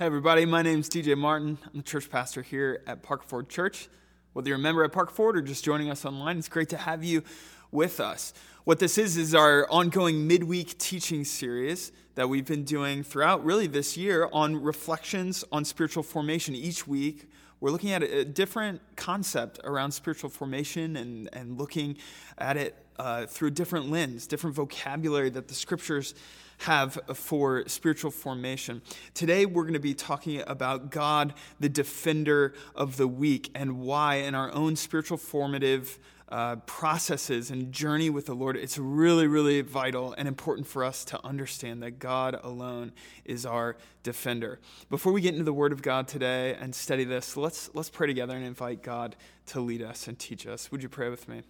Hey, everybody, my name is TJ Martin. I'm the church pastor here at Parkford Church. Whether you're a member at Parkford or just joining us online, it's great to have you with us. What this is, is our ongoing midweek teaching series that we've been doing throughout really this year on reflections on spiritual formation. Each week, we're looking at a different concept around spiritual formation and, and looking at it uh, through a different lens, different vocabulary that the scriptures have for spiritual formation. Today, we're going to be talking about God, the defender of the weak, and why in our own spiritual formative uh, processes and journey with the Lord, it's really, really vital and important for us to understand that God alone is our defender. Before we get into the Word of God today and study this, let's, let's pray together and invite God to lead us and teach us. Would you pray with me?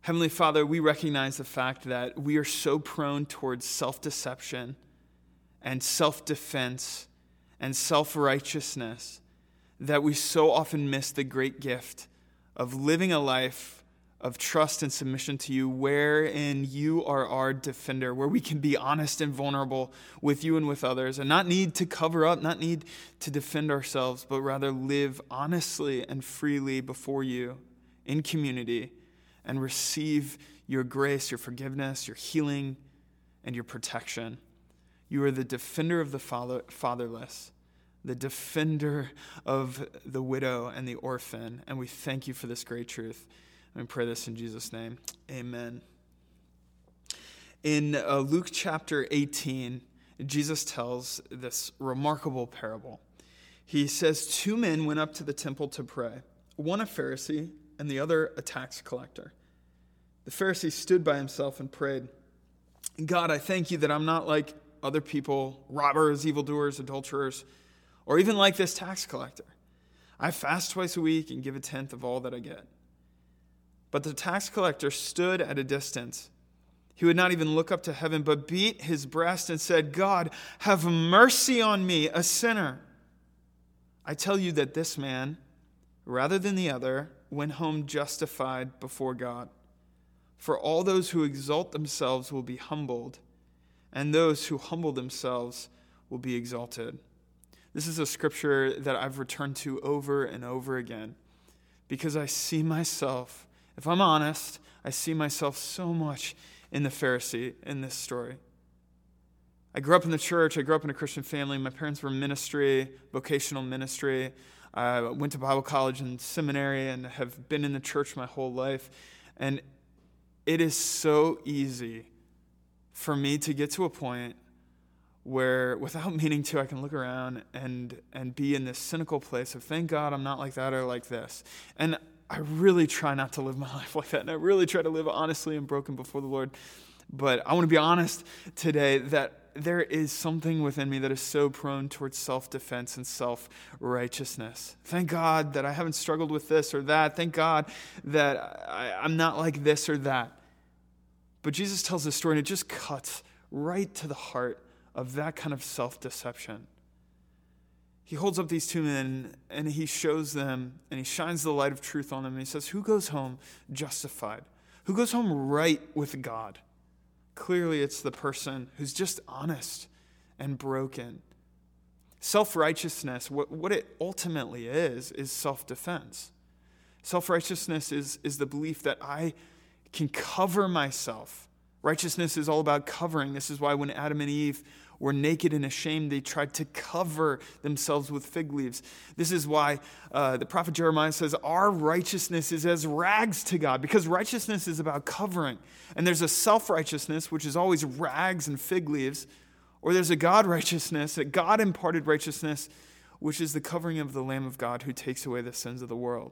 Heavenly Father, we recognize the fact that we are so prone towards self deception and self defense and self righteousness that we so often miss the great gift of living a life of trust and submission to you, wherein you are our defender, where we can be honest and vulnerable with you and with others, and not need to cover up, not need to defend ourselves, but rather live honestly and freely before you in community and receive your grace, your forgiveness, your healing, and your protection. You are the defender of the fatherless the defender of the widow and the orphan. And we thank you for this great truth. And we pray this in Jesus' name. Amen. In uh, Luke chapter 18, Jesus tells this remarkable parable. He says, Two men went up to the temple to pray, one a Pharisee and the other a tax collector. The Pharisee stood by himself and prayed, God, I thank you that I'm not like other people, robbers, evildoers, adulterers or even like this tax collector. I fast twice a week and give a tenth of all that I get. But the tax collector stood at a distance. He would not even look up to heaven, but beat his breast and said, God, have mercy on me, a sinner. I tell you that this man, rather than the other, went home justified before God. For all those who exalt themselves will be humbled, and those who humble themselves will be exalted. This is a scripture that I've returned to over and over again because I see myself, if I'm honest, I see myself so much in the Pharisee in this story. I grew up in the church, I grew up in a Christian family. My parents were ministry, vocational ministry. I went to Bible college and seminary and have been in the church my whole life. And it is so easy for me to get to a point where without meaning to i can look around and and be in this cynical place of thank god i'm not like that or like this and i really try not to live my life like that and i really try to live honestly and broken before the lord but i want to be honest today that there is something within me that is so prone towards self defense and self righteousness. Thank God that I haven't struggled with this or that. Thank God that I, am not like this or that. But Jesus tells this story and it just cuts right to the heart of that kind of self deception. He holds up these two men and he shows them and he shines the light of truth on them. And he says, Who goes home justified? Who goes home right with God? Clearly, it's the person who's just honest and broken. Self righteousness, what, what it ultimately is, is self defense. Self righteousness is, is the belief that I can cover myself. Righteousness is all about covering. This is why when Adam and Eve were naked and ashamed, they tried to cover themselves with fig leaves. This is why uh, the prophet Jeremiah says, Our righteousness is as rags to God, because righteousness is about covering. And there's a self righteousness, which is always rags and fig leaves, or there's a God righteousness, a God imparted righteousness, which is the covering of the Lamb of God who takes away the sins of the world.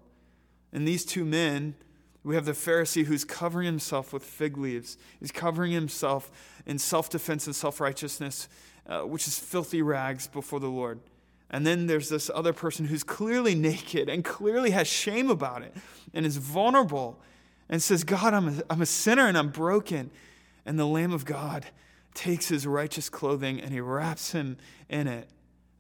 And these two men, we have the Pharisee who's covering himself with fig leaves. He's covering himself in self defense and self righteousness, uh, which is filthy rags before the Lord. And then there's this other person who's clearly naked and clearly has shame about it and is vulnerable and says, God, I'm a, I'm a sinner and I'm broken. And the Lamb of God takes his righteous clothing and he wraps him in it.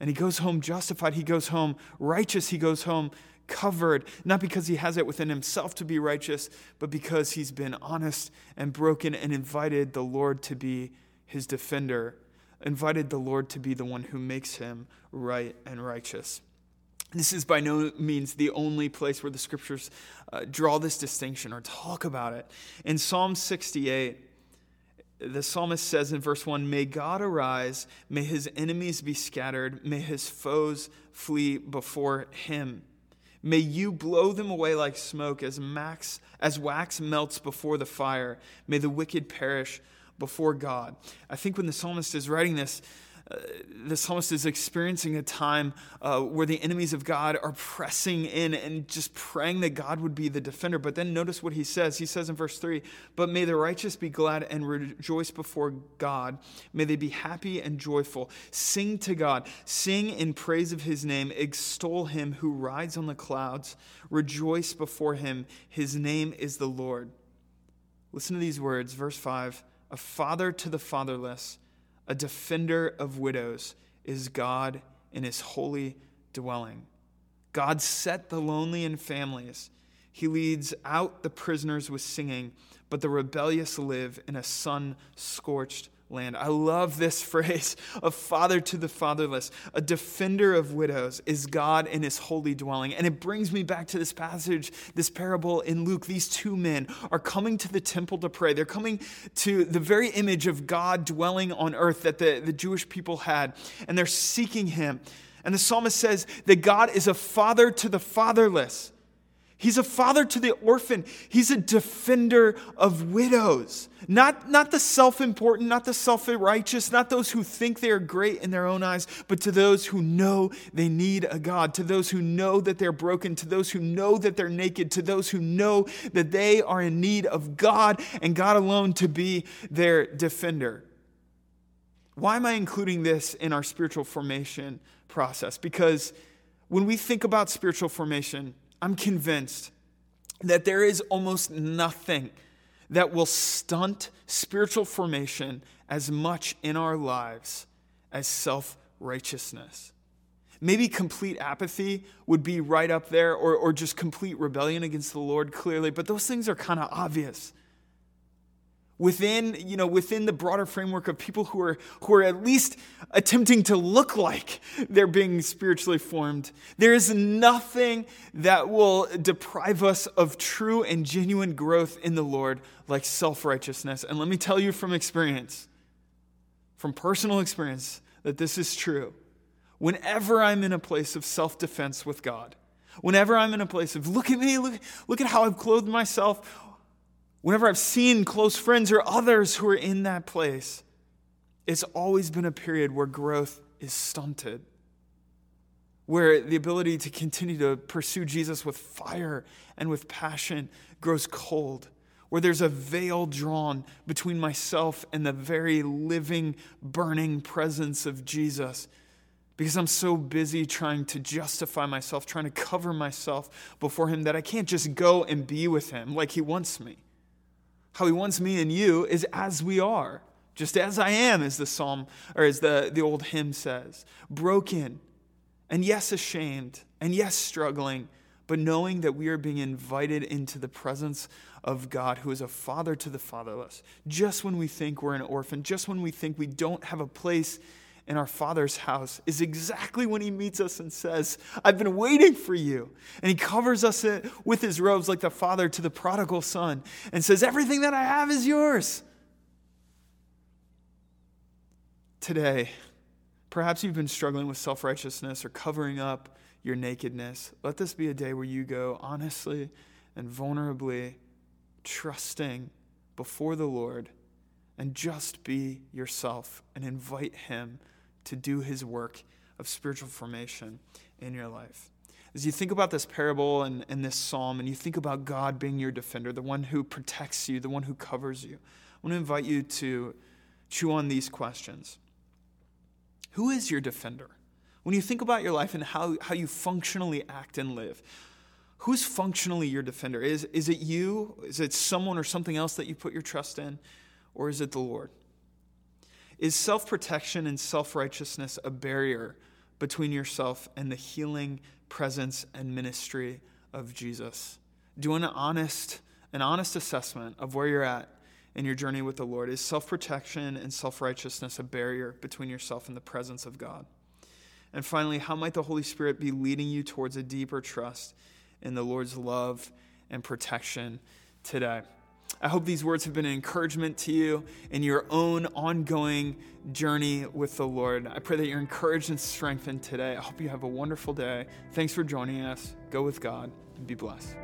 And he goes home justified. He goes home righteous. He goes home covered, not because he has it within himself to be righteous, but because he's been honest and broken and invited the Lord to be his defender. invited the Lord to be the one who makes him right and righteous. This is by no means the only place where the scriptures uh, draw this distinction or talk about it. In Psalm 68, the psalmist says in verse 1 May God arise, may his enemies be scattered, may his foes flee before him. May you blow them away like smoke as, max, as wax melts before the fire. May the wicked perish before God. I think when the psalmist is writing this, uh, the psalmist is experiencing a time uh, where the enemies of God are pressing in and just praying that God would be the defender. But then notice what he says. He says in verse 3 But may the righteous be glad and rejoice before God. May they be happy and joyful. Sing to God. Sing in praise of his name. Extol him who rides on the clouds. Rejoice before him. His name is the Lord. Listen to these words. Verse 5 A father to the fatherless a defender of widows is God in his holy dwelling. God set the lonely in families. He leads out the prisoners with singing, but the rebellious live in a sun scorched land. I love this phrase a father to the fatherless, a defender of widows is God in his holy dwelling. And it brings me back to this passage, this parable in Luke. These two men are coming to the temple to pray. They're coming to the very image of God dwelling on earth that the, the Jewish people had, and they're seeking him. And the psalmist says that God is a father to the fatherless. He's a father to the orphan. He's a defender of widows. Not, not the self important, not the self righteous, not those who think they are great in their own eyes, but to those who know they need a God, to those who know that they're broken, to those who know that they're naked, to those who know that they are in need of God and God alone to be their defender. Why am I including this in our spiritual formation process? Because when we think about spiritual formation, I'm convinced that there is almost nothing that will stunt spiritual formation as much in our lives as self righteousness. Maybe complete apathy would be right up there, or, or just complete rebellion against the Lord, clearly, but those things are kind of obvious within, you know, within the broader framework of people who are, who are at least attempting to look like they're being spiritually formed. There is nothing that will deprive us of true and genuine growth in the Lord like self righteousness. And let me tell you from experience, from personal experience, that this is true. Whenever I'm in a place of self defense with God, whenever I'm in a place of, look at me, look, look at how I've clothed myself, Whenever I've seen close friends or others who are in that place, it's always been a period where growth is stunted, where the ability to continue to pursue Jesus with fire and with passion grows cold, where there's a veil drawn between myself and the very living, burning presence of Jesus. Because I'm so busy trying to justify myself, trying to cover myself before Him, that I can't just go and be with Him like He wants me. How he wants me and you is as we are, just as I am, as the psalm or as the, the old hymn says. Broken, and yes, ashamed, and yes, struggling, but knowing that we are being invited into the presence of God, who is a father to the fatherless. Just when we think we're an orphan, just when we think we don't have a place in our Father's house is exactly when He meets us and says, I've been waiting for you. And He covers us with His robes like the Father to the prodigal Son and says, Everything that I have is yours. Today, perhaps you've been struggling with self righteousness or covering up your nakedness. Let this be a day where you go honestly and vulnerably trusting before the Lord and just be yourself and invite Him to do his work of spiritual formation in your life. As you think about this parable and, and this psalm, and you think about God being your defender, the one who protects you, the one who covers you, I want to invite you to chew on these questions. Who is your defender? When you think about your life and how, how you functionally act and live, who's functionally your defender? Is, is it you? Is it someone or something else that you put your trust in? Or is it the Lord? Is self protection and self righteousness a barrier between yourself and the healing presence and ministry of Jesus? Do an honest, an honest assessment of where you're at in your journey with the Lord? Is self protection and self righteousness a barrier between yourself and the presence of God? And finally, how might the Holy Spirit be leading you towards a deeper trust in the Lord's love and protection today? I hope these words have been an encouragement to you in your own ongoing journey with the Lord. I pray that you're encouraged and strengthened today. I hope you have a wonderful day. Thanks for joining us. Go with God and be blessed.